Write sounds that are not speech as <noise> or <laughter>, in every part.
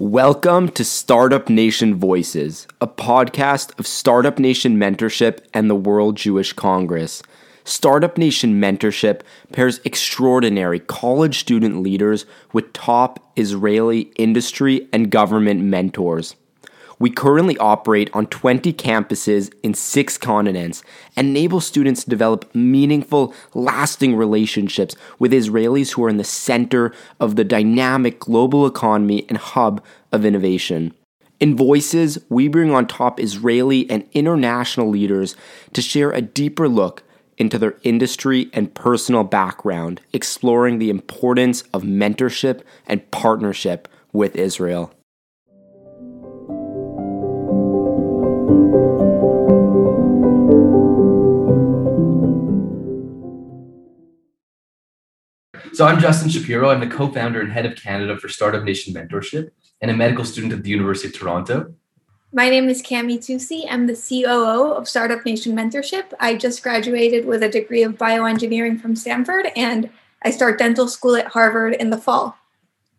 Welcome to Startup Nation Voices, a podcast of Startup Nation Mentorship and the World Jewish Congress. Startup Nation Mentorship pairs extraordinary college student leaders with top Israeli industry and government mentors. We currently operate on 20 campuses in six continents and enable students to develop meaningful, lasting relationships with Israelis who are in the center of the dynamic global economy and hub of innovation. In Voices, we bring on top Israeli and international leaders to share a deeper look into their industry and personal background, exploring the importance of mentorship and partnership with Israel. So I'm Justin Shapiro. I'm the co-founder and head of Canada for Startup Nation Mentorship and a medical student at the University of Toronto. My name is Cami Tusi. I'm the COO of Startup Nation Mentorship. I just graduated with a degree of bioengineering from Stanford, and I start dental school at Harvard in the fall.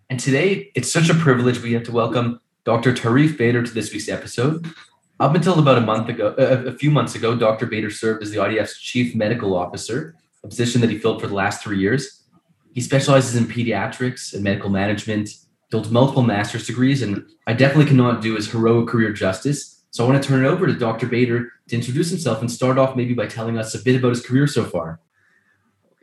And today, it's such a privilege we have to welcome Dr. Tarif Bader to this week's episode. Up until about a month ago, uh, a few months ago, Dr. Bader served as the IDF's chief medical officer, a position that he filled for the last three years. He specializes in pediatrics and medical management, built multiple master's degrees, and I definitely cannot do his heroic career justice. So I want to turn it over to Dr. Bader to introduce himself and start off maybe by telling us a bit about his career so far.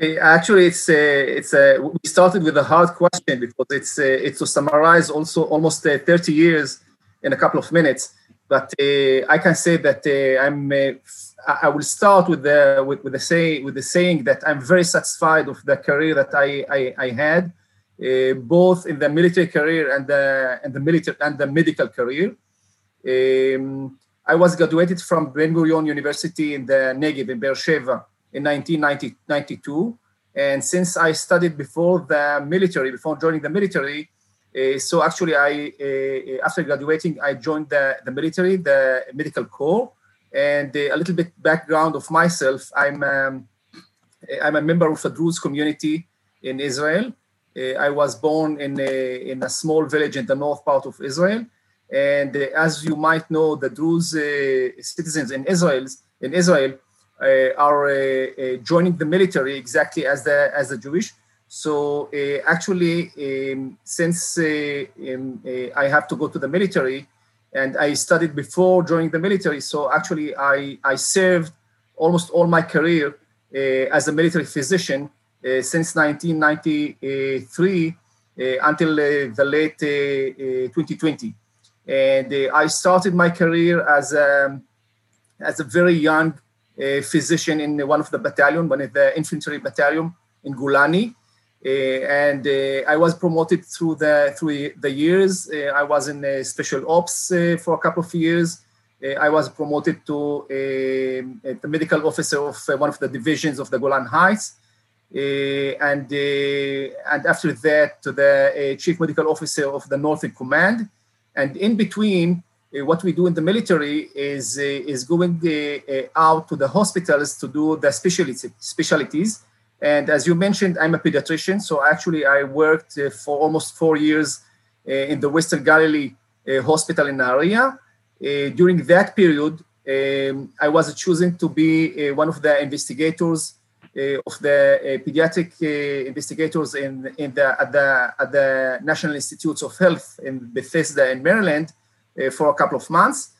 Okay, actually, it's a, it's a, we started with a hard question because it's a, it's to summarize also almost uh, 30 years in a couple of minutes. But uh, I can say that uh, I'm uh, I will start with the with, with the say with the saying that I'm very satisfied with the career that I I, I had, both in the military career and the and the military and the medical career. Um, I was graduated from Ben Gurion University in the Negev in Beersheba in 1992, and since I studied before the military, before joining the military, uh, so actually I uh, after graduating I joined the, the military, the medical corps and uh, a little bit background of myself. I'm um, I'm a member of a Druze community in Israel. Uh, I was born in a, in a small village in the north part of Israel, and uh, as you might know, the Druze uh, citizens in Israel in Israel uh, are uh, joining the military exactly as the as the Jewish. So actually, um, since um, I have to go to the military, and I studied before joining the military. So actually, I, I served almost all my career uh, as a military physician uh, since 1993 uh, until uh, the late 2020. Uh, and uh, I started my career as a, as a very young physician in one of the battalion, one of the infantry battalion in Golani. Uh, and uh, I was promoted through the through the years. Uh, I was in special ops for a couple of years. I was promoted to the medical officer of one of the divisions of the Golan Heights, and and after that to the chief medical officer of the Northern Command. And in between, uh, what we do in the military is uh, is going uh, out to the hospitals to do the specialties. specialties and as you mentioned, I'm a pediatrician. So actually, I worked uh, for almost four years uh, in the Western Galilee uh, Hospital in Nahariya. Uh, during that period, um, I was chosen to be uh, one of the investigators uh, of the pediatric investigators in, in the, at, the, at the National Institutes of Health in Bethesda in Maryland for a couple of months.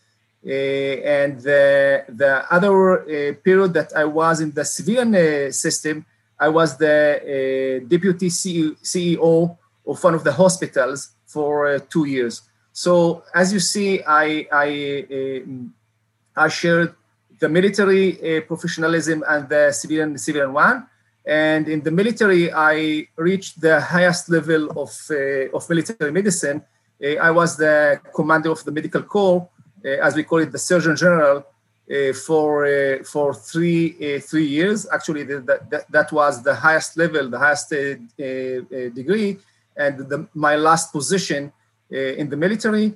Uh, and the, the other uh, period that I was in the civilian uh, system, I was the uh, deputy CEO of one of the hospitals for uh, two years. So as you see, I I, uh, I shared the military uh, professionalism and the civilian civilian one. And in the military, I reached the highest level of uh, of military medicine. Uh, I was the commander of the medical corps, as we call it, the Surgeon General uh, for uh, for three uh, three years. Actually, the, that that was the highest level, the highest degree, and the, my last position in the military.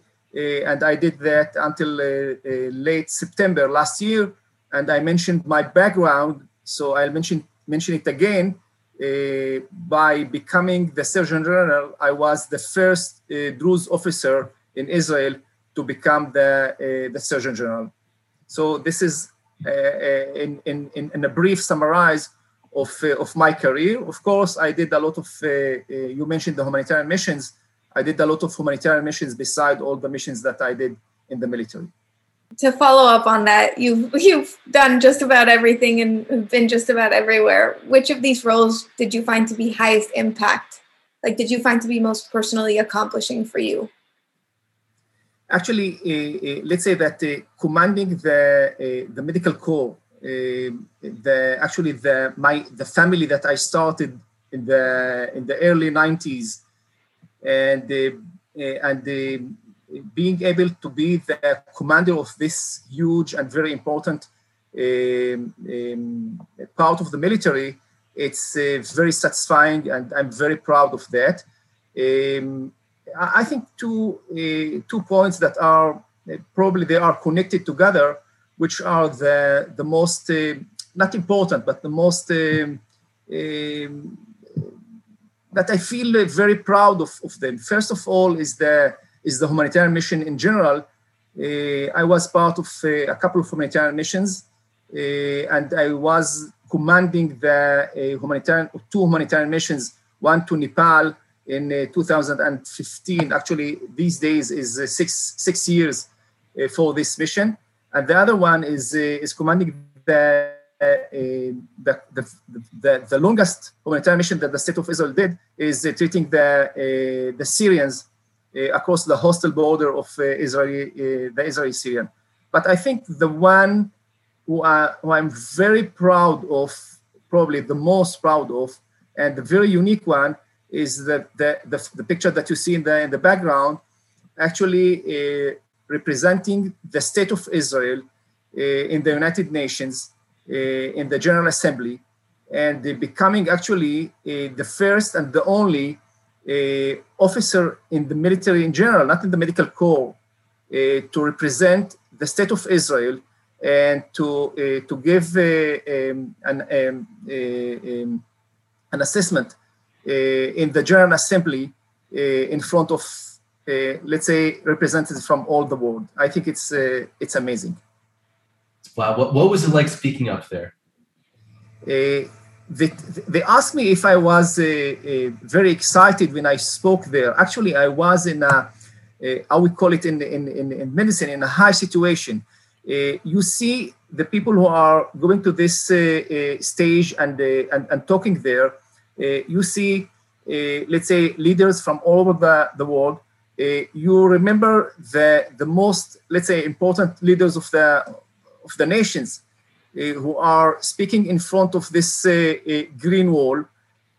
and I did that until late September last year. And I mentioned my background, so I'll mention mention it again. uh, by becoming the Surgeon General, I was the first uh, Druze officer in Israel to become the, uh, the Surgeon General. So this is uh, uh, in, in, in a brief summarize of, uh, of my career. Of course, I did a lot of, you mentioned the humanitarian missions. I did a lot of humanitarian missions beside all the missions that I did in the military to follow up on that, you've you've done just about everything and been just about everywhere. Which of these roles did you find to be highest impact? Like, did you find to be most personally accomplishing for you? Actually, uh, uh, let's say that uh, commanding the the medical corps, the actually the my the family that I started in the in the early 90s, and and being able to be the commander of this huge and very important um, um, part of the military, it's uh, very satisfying, and I'm very proud of that. Um, I think two uh, two points that are uh, probably they are connected together, which are the the most uh, not important, but the most um, um, that I feel very proud of, of them. First of all, is the is the humanitarian mission in general. Uh, I was part of uh, a couple of humanitarian missions, uh, and I was commanding the humanitarian two humanitarian missions, one to Nepal in uh, 2015. Actually, these days is uh, six six years uh, for this mission, and the other one is uh, is commanding the uh, the, the, the, the, longest humanitarian mission that the state of Israel did is uh, treating the, the Syrians across the hostile border of Israeli, the Israeli Syrian. But I think the one who, I, who I'm very proud of, probably the most proud of, and the very unique one is that the, the, the, picture that you see in the, in the background actually uh, representing the state of Israel uh, in the United Nations, uh, in the General Assembly, and becoming actually uh, the first and the only uh, officer in the military in general, not in the medical corps, uh, to represent the state of Israel and to, to give um, an, um, um, an assessment in the General Assembly uh, in front of, uh, let's say, representatives from all the world. I think it's it's amazing. Wow, what, what was it like speaking up there? they, they asked me if I was uh, uh, very excited when I spoke there. Actually, I was in a, uh, I would call it in, in, in, in, medicine, in a high situation. you see the people who are going to this stage and, and, and talking there, uh, you see, uh, let's say, leaders from all over the, the world. Uh, you remember the, the most, let's say, important leaders of the, of the nations who are speaking in front of this green wall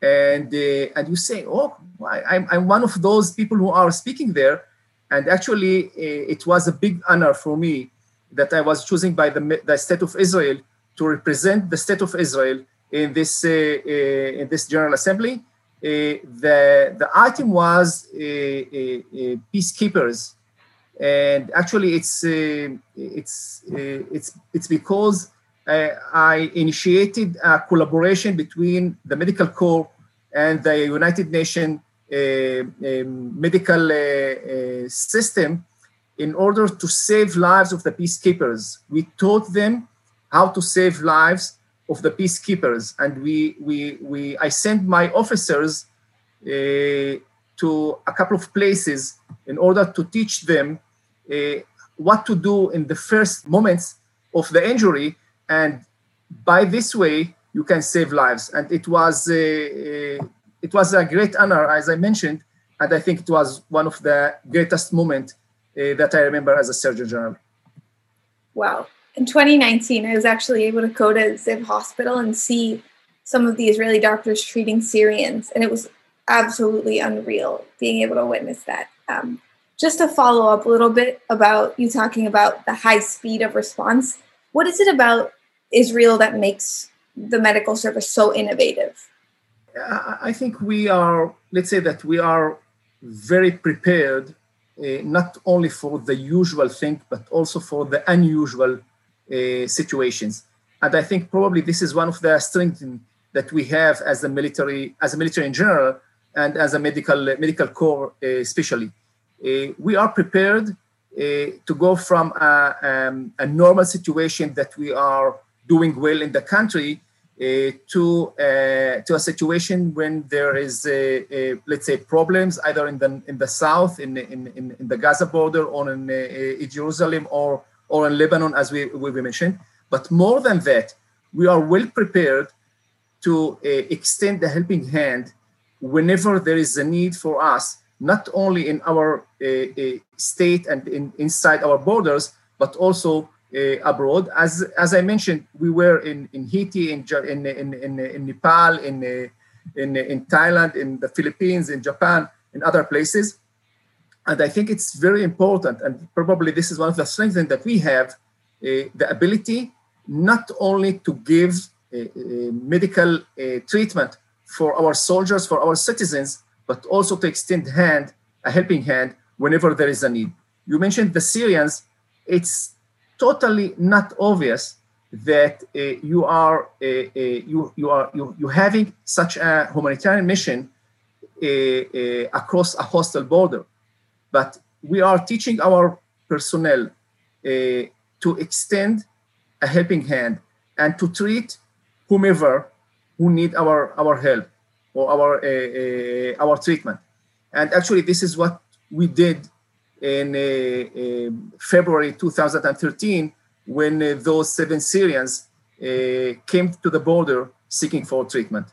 and uh, and you say, oh, I, am I'm one of those people who are speaking there, and actually, uh, it was a big honor for me that I was chosen by the the state of Israel to represent the state of Israel in this uh, uh, in this General Assembly. Uh, the the item was peacekeepers, and actually it's it's it's it's because I initiated a collaboration between the medical corps and the United Nations uh, um, medical uh, uh, system in order to save lives of the peacekeepers. We taught them how to save lives of the peacekeepers, and we we we I sent my officers uh, to a couple of places in order to teach them uh, what to do in the first moments of the injury, and by this way you can save lives. And it was uh, uh it was a great honor, as I mentioned, and I think it was one of the greatest moments uh, that I remember as a Surgeon General. Wow in 2019, I was actually able to go to Ziv Hospital and see some of the Israeli doctors treating Syrians, and it was absolutely unreal being able to witness that. Um, just to follow up a little bit about you talking about the high speed of response, what is it about Israel that makes the medical service so innovative? I think we are, let's say that we are very prepared, uh, not only for the usual thing, but also for the unusual situations. And I think probably this is one of the strengths that we have as a military, as a military in general, and as a medical medical corps uh, especially. Uh, we are prepared uh, to go from a, um, a, normal situation that we are doing well in the country uh, to uh, to a situation when there is let's say problems either in the in the south in in, in, the Gaza border or in, in Jerusalem or or in Lebanon as we, we mentioned but more than that we are well prepared to extend the helping hand whenever there is a need for us not only in our uh, uh, state and in, inside our borders, but also uh, abroad. As, as I mentioned, we were in, in Haiti, in, in, in, in, Nepal, in, in, in Thailand, in the Philippines, in Japan, in other places. And I think it's very important, and probably this is one of the strengths that we have uh, the ability not only to give uh, medical treatment for our soldiers, for our citizens, but also to extend hand, a helping hand whenever there is a need. You mentioned the Syrians. It's totally not obvious that uh, you are uh, uh, you you are you you having such a humanitarian mission across a hostile border, but we are teaching our personnel uh, to extend a helping hand and to treat whomever who need our our help or our uh, uh, our treatment. And actually, this is what we did in uh, February 2013 when those seven Syrians came to the border seeking for treatment.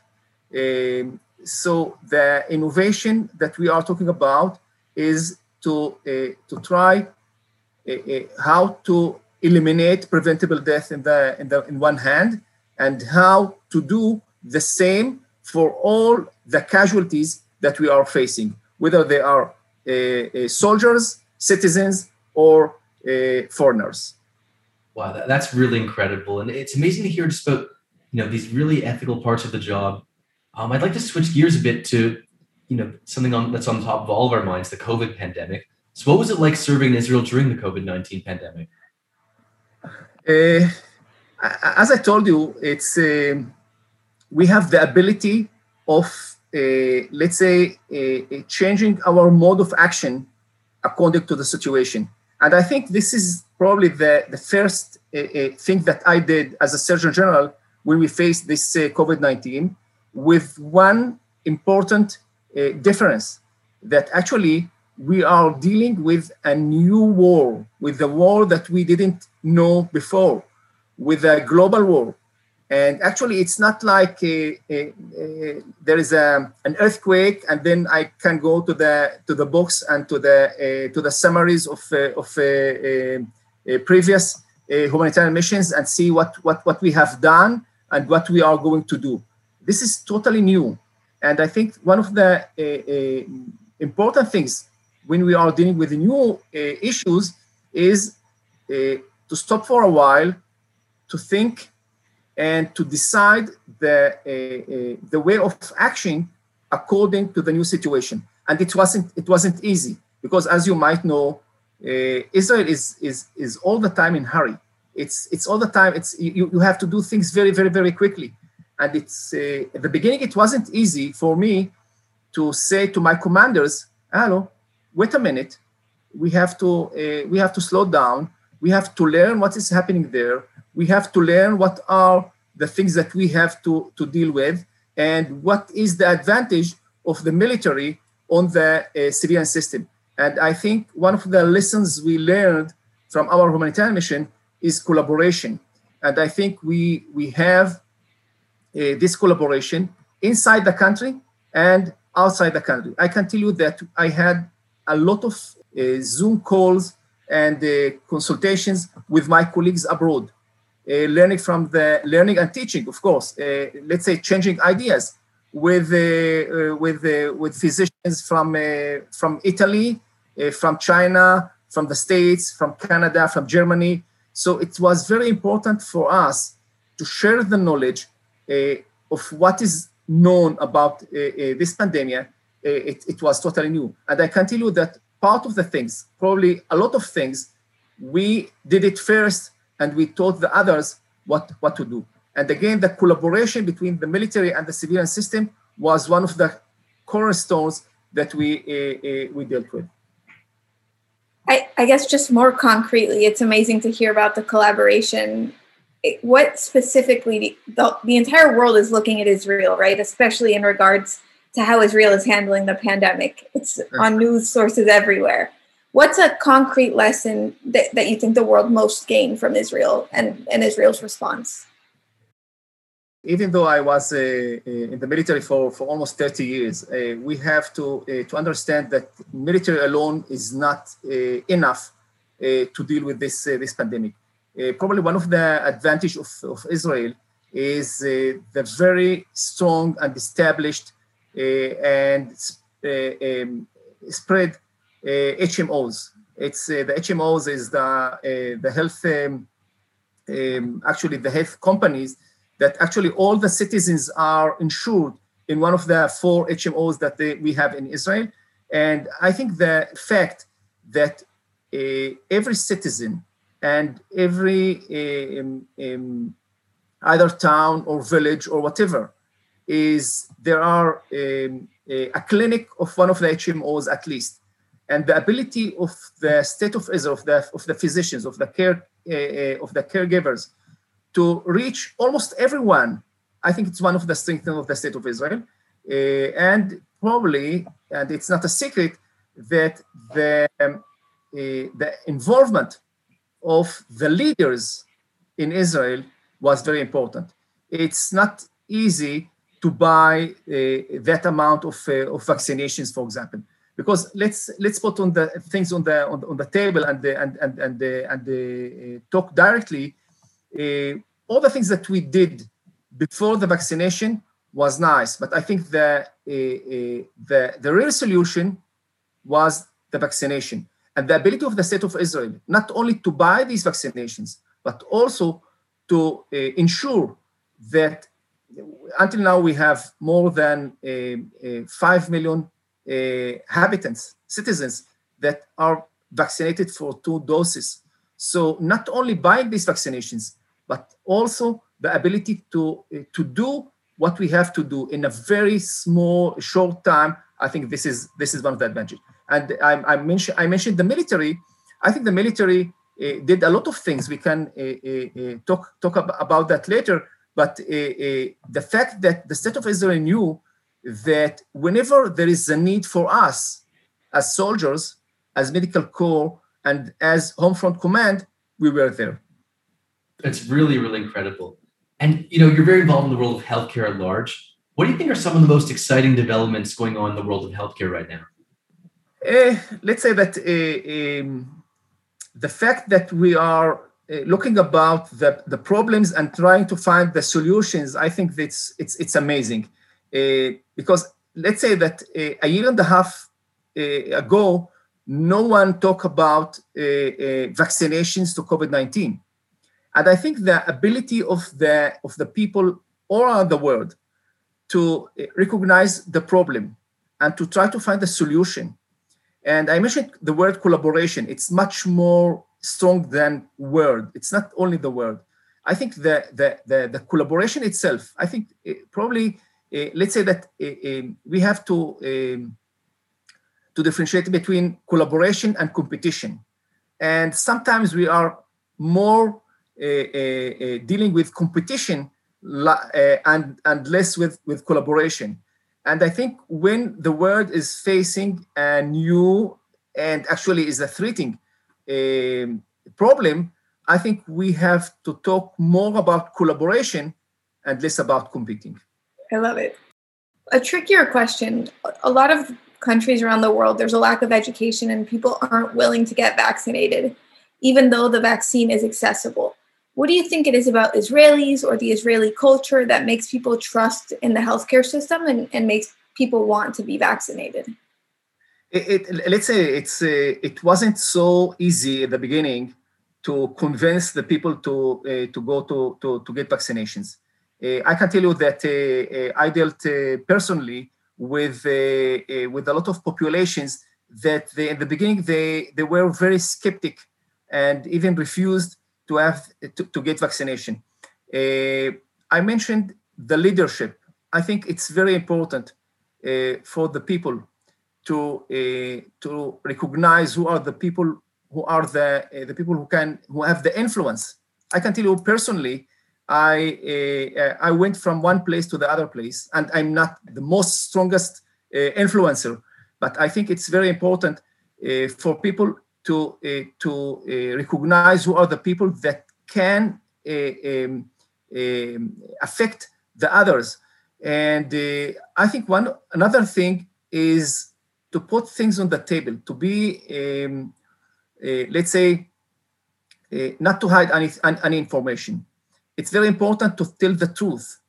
Um, so the innovation that we are talking about is to to try how to eliminate preventable death in the in the in one hand and how to do the same for all the casualties that we are facing, whether they are uh, uh, soldiers, citizens, or uh, foreigners. Wow, that, that's really incredible, and it's amazing to hear just about you know these really ethical parts of the job. Um, I'd like to switch gears a bit to you know something on, that's on top of all of our minds, the COVID pandemic. So, what was it like serving in Israel during the COVID nineteen pandemic? Uh, as I told you, it's. Uh, we have the ability of, uh, let's say, uh, changing our mode of action according to the situation. And I think this is probably the, the first uh, thing that I did as a Surgeon General when we faced this COVID 19 with one important difference that actually we are dealing with a new war, with the war that we didn't know before, with a global war, and actually, it's not like a, a, a, there is an earthquake, and then I can go to the to the books and to the uh, to the summaries of uh, of uh, previous humanitarian missions and see what, what what we have done and what we are going to do. This is totally new, and I think one of the important things when we are dealing with new issues is to stop for a while, to think and to decide the, uh, uh, the way of action according to the new situation. And it wasn't, it wasn't easy because as you might know, uh, Israel is, is, is all the time in hurry. It's, it's all the time, it's, you, you have to do things very, very, very quickly. And it's, uh, at the beginning, it wasn't easy for me to say to my commanders, hello, wait a minute, we have to, uh, we have to slow down. We have to learn what is happening there we have to learn what are the things that we have to, to deal with and what is the advantage of the military on the uh, civilian system. And I think one of the lessons we learned from our humanitarian mission is collaboration. And I think we, we have this collaboration inside the country and outside the country. I can tell you that I had a lot of uh, Zoom calls and uh, consultations with my colleagues abroad uh, learning from the learning and teaching, of course. Uh, let's say changing ideas with uh, with with physicians from from Italy, from China, from the States, from Canada, from Germany. So it was very important for us to share the knowledge of what is known about this pandemic. It, it was totally new, and I can tell you that part of the things, probably a lot of things, we did it first and we taught the others what, what to do. And again, the collaboration between the military and the civilian system was one of the cornerstones that we, uh, uh, we dealt with. I, I guess just more concretely, it's amazing to hear about the collaboration. What specifically, the, the entire world is looking at Israel, right? Especially in regards to how Israel is handling the pandemic. It's on news sources everywhere. What's a concrete lesson that, that you think the world most gained from Israel and, and Israel's response? even though I was uh, uh, in the military for, for almost 30 years, uh, we have to, uh, to understand that military alone is not uh, enough uh, to deal with this, this pandemic. Probably one of the advantage of, of Israel is the very strong and established and um, spread HMOs. It's the HMOs is the the health um, um, actually the health companies that actually all the citizens are insured in one of the four HMOs that they, we have in Israel. And I think the fact that uh, every citizen and every um, um, either town or village or whatever is there are um, a, a, clinic of one of the HMOs at least, and the ability of the state of Israel, of the of the physicians, of the care uh, of the caregivers to reach almost everyone. I think it's one of the strengths of the state of Israel. Uh, and probably, and it's not a secret, that the, um, uh, the involvement of the leaders in Israel was very important. It's not easy to buy uh, that amount of, uh, of vaccinations, for example, because let's let's put on the things on the on, on the table and the, and and and the, and the, uh, talk directly uh, all the things that we did before the vaccination was nice, but I think the, uh, uh, the, the real solution was the vaccination and the ability of the state of Israel not only to buy these vaccinations, but also to uh, ensure that until now we have more than uh, uh, 5 million inhabitants, citizens that are vaccinated for two doses. So not only buying these vaccinations, but also the ability to, to do what we have to do in a very small, short time. I think this is this is one of the advantages. And I, I mentioned I mentioned the military. I think the military uh, did a lot of things. We can uh, talk talk about that later. But the fact that the state of Israel knew that whenever there is a need for us as soldiers, as medical corps, and as home front command, we were there. It's really, really incredible. And you know, you're very involved in the world of healthcare at large. What do you think are some of the most exciting developments going on in the world of healthcare right now? Uh, let's say that uh, um, the fact that we are uh, looking about the, the problems and trying to find the solutions, I think it's it's it's amazing. because let's say that a year and a half ago, no one talked about vaccinations to COVID 19 and I think the ability of the, of the people all around the world to recognize the problem and to try to find a solution. And I mentioned the word collaboration. It's much more strong than word. It's not only the word. I think the, the, the, the collaboration itself, I think it eh, probably, uh, let's say that uh, we have to, um, to differentiate between collaboration and competition. And sometimes we are more dealing with competition and, and less with, with collaboration. And I think when the world is facing a new and actually is a threatening um, problem, I think we have to talk more about collaboration and less about competing. I love it. A trickier question. A lot of countries around the world, there's a lack of education and people aren't willing to get vaccinated, even though the vaccine is accessible. What do you think it is about Israelis or the Israeli culture that makes people trust in the healthcare system and, and makes people want to be vaccinated? It, it, let's say it's uh, it wasn't so easy at the beginning to convince the people to uh, to go to, to, to get vaccinations. Uh, I can tell you that uh, uh, I dealt personally with with a lot of populations that they, in the beginning they they were very skeptic and even refused to have to, to get vaccination. Uh, I mentioned the leadership. I think it's very important uh, for the people to uh, to recognize who are the people who are the uh, the people who can who have the influence. I can tell you personally, I uh, I went from one place to the other place, and I'm not the most strongest uh, influencer, but I think it's very important for people to to recognize who are the people that can um, um, affect the others. And uh, I think one another thing is to put things on the table, to be, um, uh, let's say, uh, not to hide any, any information. It's very important to tell the truth.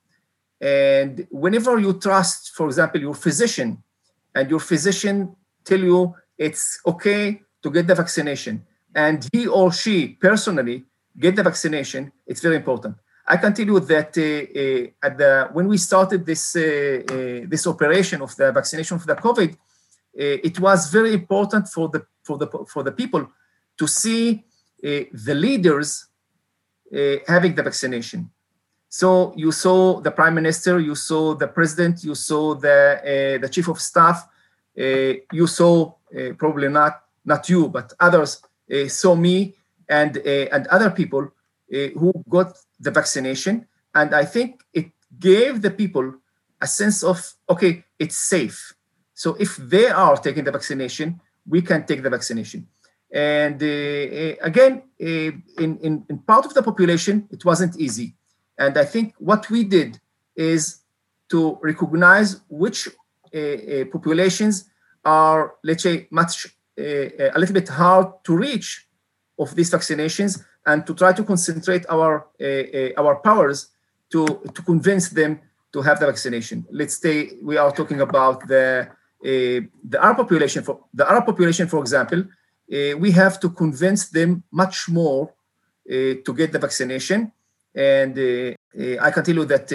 And whenever you trust, for example, your physician, and your physician tell you it's okay to get the vaccination, and he or she personally get the vaccination, it's very important. I can tell you that uh, uh, at the when we started this uh, uh this operation of the vaccination for the COVID, uh, it was very important for the for the for the people to see uh, the leaders having the vaccination. So you saw the prime minister, you saw the president, you saw the the chief of staff, you saw probably not not you but others saw me and and other people who got the vaccination. And I think it gave the people a sense of, okay, it's safe. So if they are taking the vaccination, we can take the vaccination. And uh, uh again, uh, in, in, in, part of the population, it wasn't easy. And I think what we did is to recognize which populations are, let's say, much Uh, a little bit hard to reach of these vaccinations and to try to concentrate our uh, uh, our powers to to convince them to have the vaccination. Let's say we are talking about the uh, the Arab population. For the Arab population, for example, uh, we have to convince them much more uh, to get the vaccination. And I can tell you that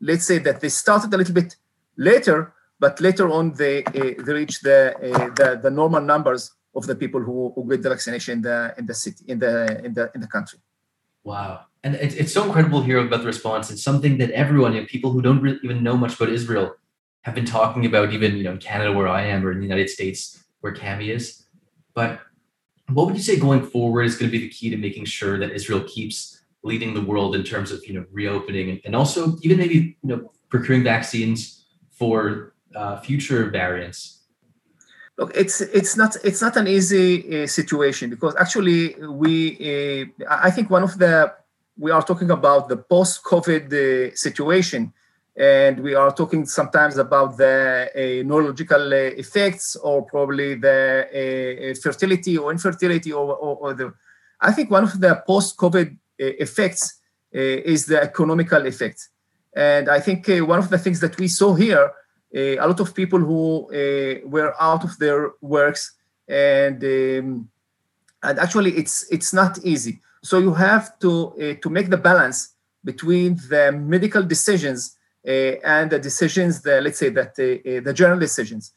let's say that they started a little bit later, but later on they, uh, they reached the, uh, the, the normal numbers of the people who, who get the vaccination in the in the city in the in the in the country. Wow, and it's, it's so incredible here about the response. It's something that everyone, you know, people who don't really even know much about Israel, have been talking about. Even you know, in Canada where I am, or in the United States where Cami is. But what would you say going forward is going to be the key to making sure that Israel keeps leading the world in terms of you know reopening and also even maybe you know procuring vaccines for uh, future variants. Look it's it's not it's not an easy uh, situation because actually we uh, i think one of the we are talking about the post covid uh, situation and we are talking sometimes about the uh, neurological uh, effects or probably the uh, fertility or infertility or, or, or, the i think one of the post covid effects is the economical effect. And i think one of the things that we saw here a lot of people who uh, were out of their works and um, and actually it's it's not easy. So you have to uh, to make the balance between the medical decisions uh, and the decisions the let's say that the general decisions.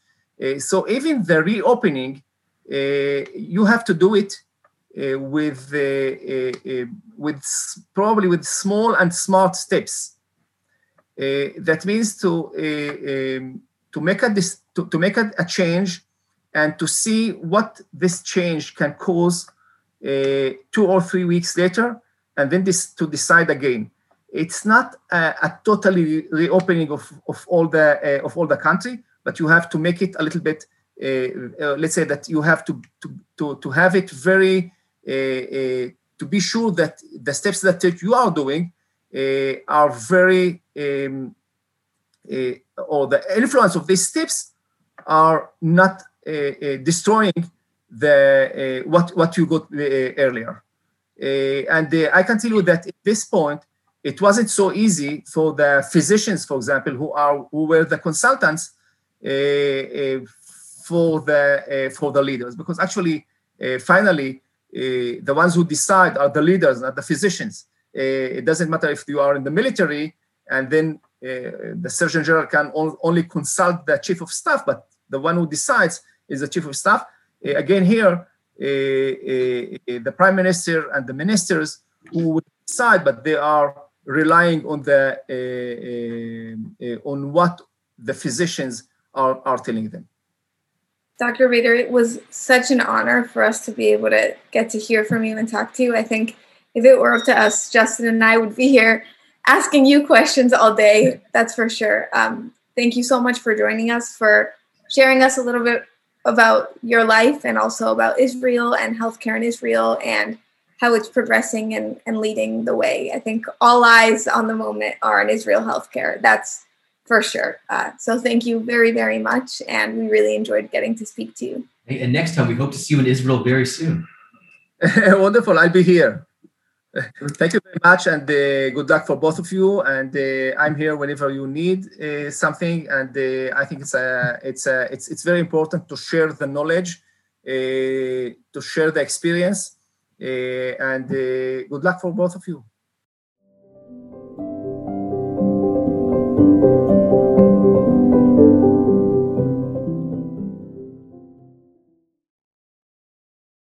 So even the reopening you have to do it uh, with uh, uh, with probably with small and smart steps that means to uh, um, to make a dis- to, to make a, a, change and to see what this change can cause uh, two or three weeks later, and then this to decide again. It's not a, a totally reopening of, of all the of all the country, but you have to make it a little bit. Uh, let's say that you have to to to, to have it very uh, uh, to be sure that the steps that you are doing uh, Eh, are very, um, or the influence of these steps are not uh, destroying the what what you got earlier. and I can tell you that at this point, it wasn't so easy for the physicians, for example, who are who were the consultants for the for the leaders, because actually, finally, the ones who decide are the leaders, not the physicians. Uh, it doesn't matter if you are in the military and then uh, the surgeon general can only consult the chief of staff, but the one who decides is the chief of staff. Uh, again, here, the prime minister and the ministers who decide, but they are relying on the on what the physicians are, are telling them. Dr. Bader, it was such an honor for us to be able to get to hear from you and talk to you. I think if it were up to us, Justin and I would be here asking you questions all day. That's for sure. Um, thank you so much for joining us, for sharing us a little bit about your life and also about Israel and healthcare in Israel and how it's progressing and, and leading the way. I think all eyes on the moment are on Israel healthcare. That's for sure. Uh, so thank you very, very much. And we really enjoyed getting to speak to you. And next time, we hope to see you in Israel very soon. <laughs> Wonderful. I'll be here. Thank you very much, and uh, good luck for both of you. And uh, I'm here whenever you need uh, something. And uh, I think it's uh, it's uh, it's it's very important to share the knowledge, to share the experience, and good luck for both of you.